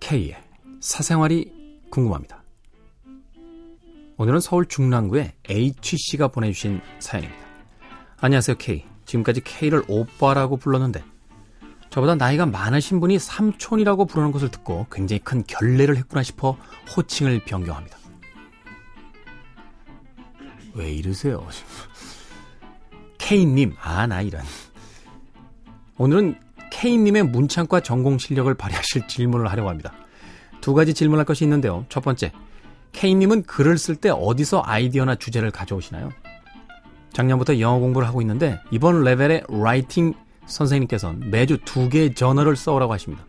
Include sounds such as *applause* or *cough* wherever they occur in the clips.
K의 사생활이 궁금합니다. 오늘은 서울 중랑구에 H씨가 보내주신 사연입니다. 안녕하세요, K. 지금까지 K를 오빠라고 불렀는데 저보다 나이가 많으신 분이 삼촌이라고 부르는 것을 듣고 굉장히 큰 결례를 했구나 싶어 호칭을 변경합니다. 왜 이러세요? K님, 아, 나 이런. 오늘은 K님의 문창과 전공 실력을 발휘하실 질문을 하려고 합니다. 두 가지 질문할 것이 있는데요. 첫 번째, K님은 글을 쓸 때 어디서 아이디어나 주제를 가져오시나요? 작년부터 영어 공부를 하고 있는데 이번 레벨의 라이팅 선생님께서는 매주 두 개의 저널을 써오라고 하십니다.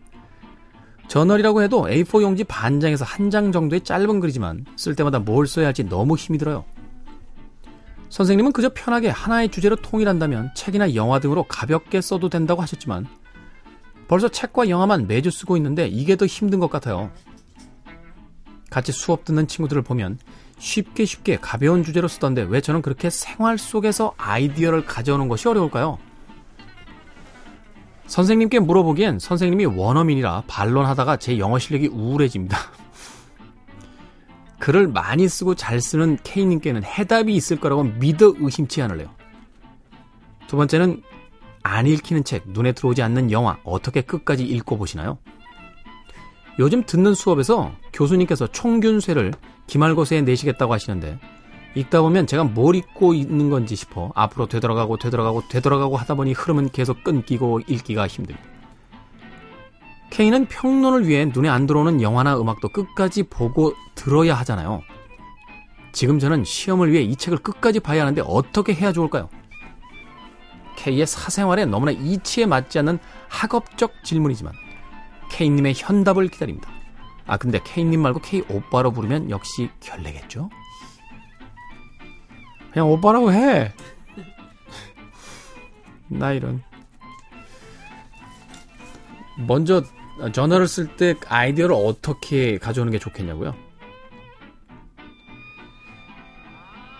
저널이라고 해도 A4 용지 반 장에서 한 장 정도의 짧은 글이지만 쓸 때마다 뭘 써야 할지 너무 힘이 들어요. 선생님은 그저 편하게 하나의 주제로 통일한다면 책이나 영화 등으로 가볍게 써도 된다고 하셨지만 벌써 책과 영화만 매주 쓰고 있는데 이게 더 힘든 것 같아요. 같이 수업 듣는 친구들을 보면 쉽게 쉽게 가벼운 주제로 쓰던데 왜 저는 그렇게 생활 속에서 아이디어를 가져오는 것이 어려울까요? 선생님께 물어보기엔 선생님이 원어민이라 반론하다가 제 영어 실력이 우울해집니다. *laughs* 글을 많이 쓰고 잘 쓰는 K님께는 해답이 있을 거라고 믿어 의심치 않을래요. 두 번째는 안 읽히는 책, 눈에 들어오지 않는 영화 어떻게 끝까지 읽고 보시나요? 요즘 듣는 수업에서 교수님께서 총균쇠를 기말고사에 내시겠다고 하시는데 읽다 보면 제가 뭘 읽고 있는 건지 싶어 앞으로 되돌아가고 되돌아가고 되돌아가고 하다 보니 흐름은 계속 끊기고 읽기가 힘듭니다. 케인은 평론을 위해 눈에 안 들어오는 영화나 음악도 끝까지 보고 들어야 하잖아요. 지금 저는 시험을 위해 이 책을 끝까지 봐야 하는데 어떻게 해야 좋을까요? K의 사생활에 너무나 이치에 맞지 않는 학업적 질문이지만 K님의 현답을 기다립니다. 아 근데 K님 말고 K 오빠로 부르면 역시 결례겠죠? 그냥 오빠라고 해. *laughs* 나 이런. 먼저 전화를 쓸때 아이디어를 어떻게 가져오는 게 좋겠냐고요?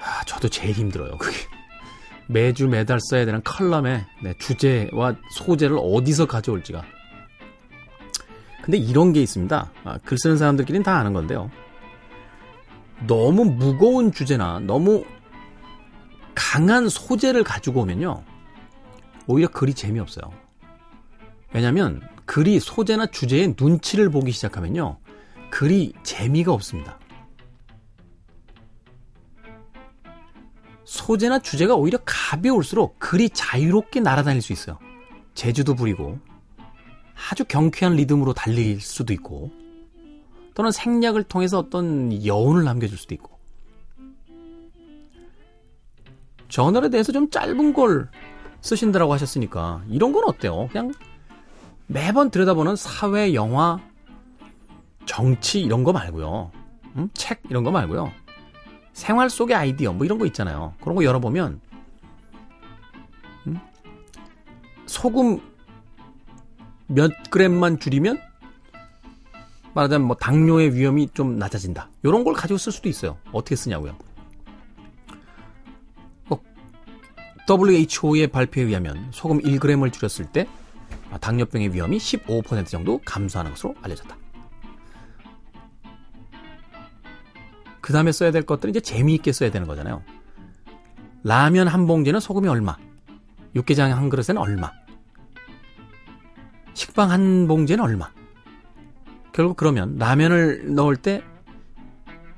아, 저도 제일 힘들어요. 그게 매주 매달 써야 되는 칼럼의 네, 주제와 소재를 어디서 가져올지가. 근데 이런 게 있습니다. 아, 글 쓰는 사람들끼리는 다 아는 건데요. 너무 무거운 주제나 너무 강한 소재를 가지고 오면요. 오히려 글이 재미없어요. 왜냐면 하 글이 소재나 주제의 눈치를 보기 시작하면요. 글이 재미가 없습니다. 소재나 주제가 오히려 가벼울수록 글이 자유롭게 날아다닐 수 있어요. 재주도 부리고 아주 경쾌한 리듬으로 달릴 수도 있고 또는 생략을 통해서 어떤 여운을 남겨줄 수도 있고 저널에 대해서 좀 짧은 걸 쓰신다라고 하셨으니까 이런 건 어때요? 그냥 매번 들여다보는 사회, 영화, 정치 이런 거 말고요. 음? 책 이런 거 말고요. 생활 속의 아이디어 뭐 이런 거 있잖아요. 그런 거 열어보면 음? 소금 몇 그램만 줄이면 말하자면 뭐 당뇨의 위험이 좀 낮아진다. 이런 걸 가지고 쓸 수도 있어요. 어떻게 쓰냐고요. 어, WHO의 발표에 의하면 소금 1g을 줄였을 때 당뇨병의 위험이 15% 정도 감소하는 것으로 알려졌다. 그 다음에 써야 될 것들은 이제 재미있게 써야 되는 거잖아요. 라면 한 봉지는 소금이 얼마, 육개장 한 그릇에는 얼마, 식빵 한 봉지는 얼마. 결국 그러면 라면을 넣을 때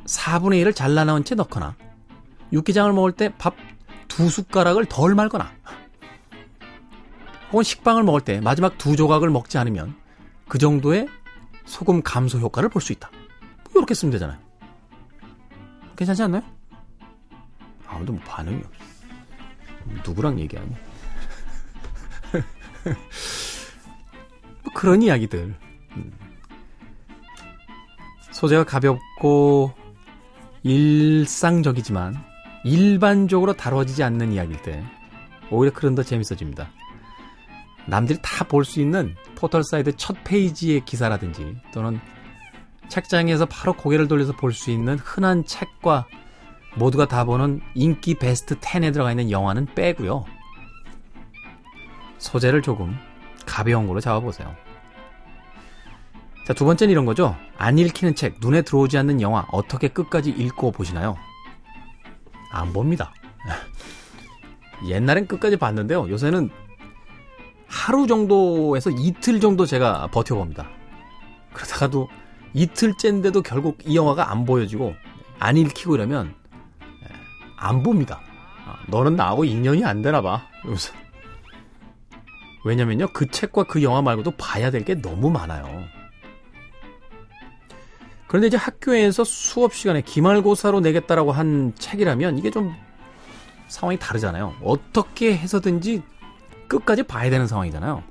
4분의 1을 잘라 나온 채 넣거나 육개장을 먹을 때 밥 두 숟가락을 덜 말거나 혹은 식빵을 먹을 때 마지막 두 조각을 먹지 않으면 그 정도의 소금 감소 효과를 볼 수 있다. 이렇게 쓰면 되잖아요. 괜찮지 않나요? 아무도 뭐 반응이 없어. 누구랑 얘기하니? *laughs* 뭐 그런 이야기들. 음. 소재가 가볍고 일상적이지만 일반적으로 다뤄지지 않는 이야기일 때 오히려 그런 더 재밌어집니다. 남들이 다 볼 수 있는 포털 사이트 첫 페이지의 기사라든지 또는 책장에서 바로 고개를 돌려서 볼 수 있는 흔한 책과 모두가 다 보는 인기 베스트 10에 들어가 있는 영화는 빼고요. 소재를 조금 가벼운 걸로 잡아보세요. 자, 두 번째는 이런 거죠. 안 읽히는 책, 눈에 들어오지 않는 영화, 어떻게 끝까지 읽고 보시나요? 안 봅니다. *laughs* 옛날엔 끝까지 봤는데요. 요새는 하루 정도에서 이틀 정도 제가 버텨봅니다. 그러다가도 이틀째인데도 결국 이 영화가 안 보여지고 안 읽히고 이러면 안 봅니다. 아, 너는 나하고 인연이 안 되나 봐. 이러면서. 왜냐면요. 그 책과 그 영화 말고도 봐야 될 게 너무 많아요. 그런데 이제 학교에서 수업 시간에 기말고사로 내겠다라고 한 책이라면 이게 좀 상황이 다르잖아요. 어떻게 해서든지 끝까지 봐야 되는 상황이잖아요.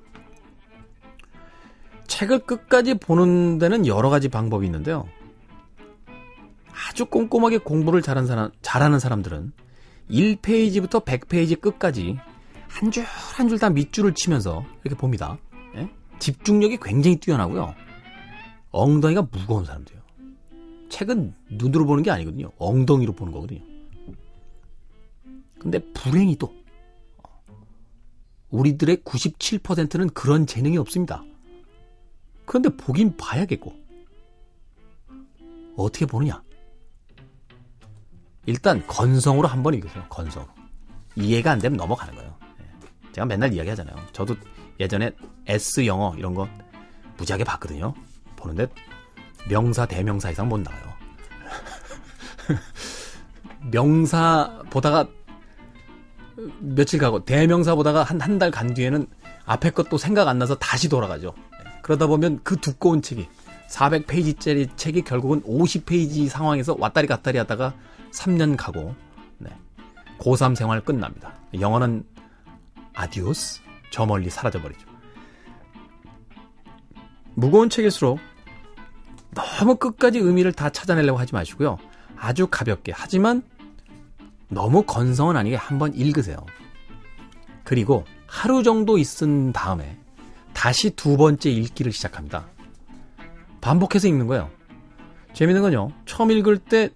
책을 끝까지 보는 데는 여러 가지 방법이 있는데요. 아주 꼼꼼하게 공부를 잘하는 사람, 잘하는 사람들은 1페이지부터 100페이지 끝까지 한 줄 한 줄 다 밑줄을 치면서 이렇게 봅니다. 예? 집중력이 굉장히 뛰어나고요. 엉덩이가 무거운 사람들이에요. 책은 눈으로 보는 게 아니거든요. 엉덩이로 보는 거거든요. 근데 불행히도 우리들의 97%는 그런 재능이 없습니다. 그런데 보긴 봐야겠고 어떻게 보느냐? 일단 건성으로 한번 읽으세요. 건성으로. 이해가 안 되면 넘어가는 거예요. 예. 제가 맨날 이야기하잖아요. 저도 예전에 S 영어 이런 거 무지하게 봤거든요. 보는데 명사 대명사 이상 못 나와요. *laughs* 명사 보다가 며칠 가고 대명사 보다가 한 한 달 간 뒤에는 앞에 것도 생각 안 나서 다시 돌아가죠. 예. 그러다 보면 그 두꺼운 책이 400페이지짜리 책이 결국은 50페이지 상황에서 왔다리 갔다리 하다가 3년 가고 네. 고3 생활 끝납니다. 영어는 아디오스 저 멀리 사라져버리죠. 무거운 책일수록 너무 끝까지 의미를 다 찾아내려고 하지 마시고요. 아주 가볍게 하지만 너무 건성은 아니게 한번 읽으세요. 그리고 하루 정도 있은 다음에 다시 두 번째 읽기를 시작합니다. 반복해서 읽는 거예요. 재밌는 건요. 처음 읽을 때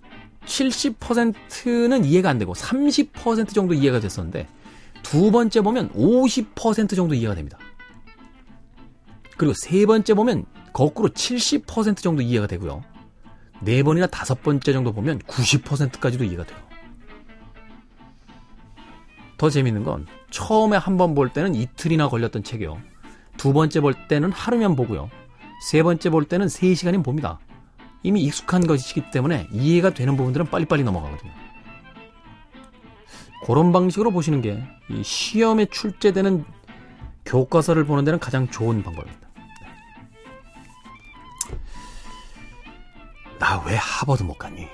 70%는 이해가 안 되고 30% 정도 이해가 됐었는데 두 번째 보면 50% 정도 이해가 됩니다. 그리고 세 번째 보면 거꾸로 70% 정도 이해가 되고요. 네 번이나 다섯 번째 정도 보면 90%까지도 이해가 돼요. 더 재밌는 건 처음에 한 번 볼 때는 이틀이나 걸렸던 책이요. 두 번째 볼 때는 하루면 보고요. 세 번째 볼 때는 3시간이면 봅니다. 이미 익숙한 것이기 때문에 이해가 되는 부분들은 빨리빨리 넘어가거든요. 그런 방식으로 보시는 게 시험에 출제되는 교과서를 보는 데는 가장 좋은 방법입니다. 나 왜 하버드 못 갔니?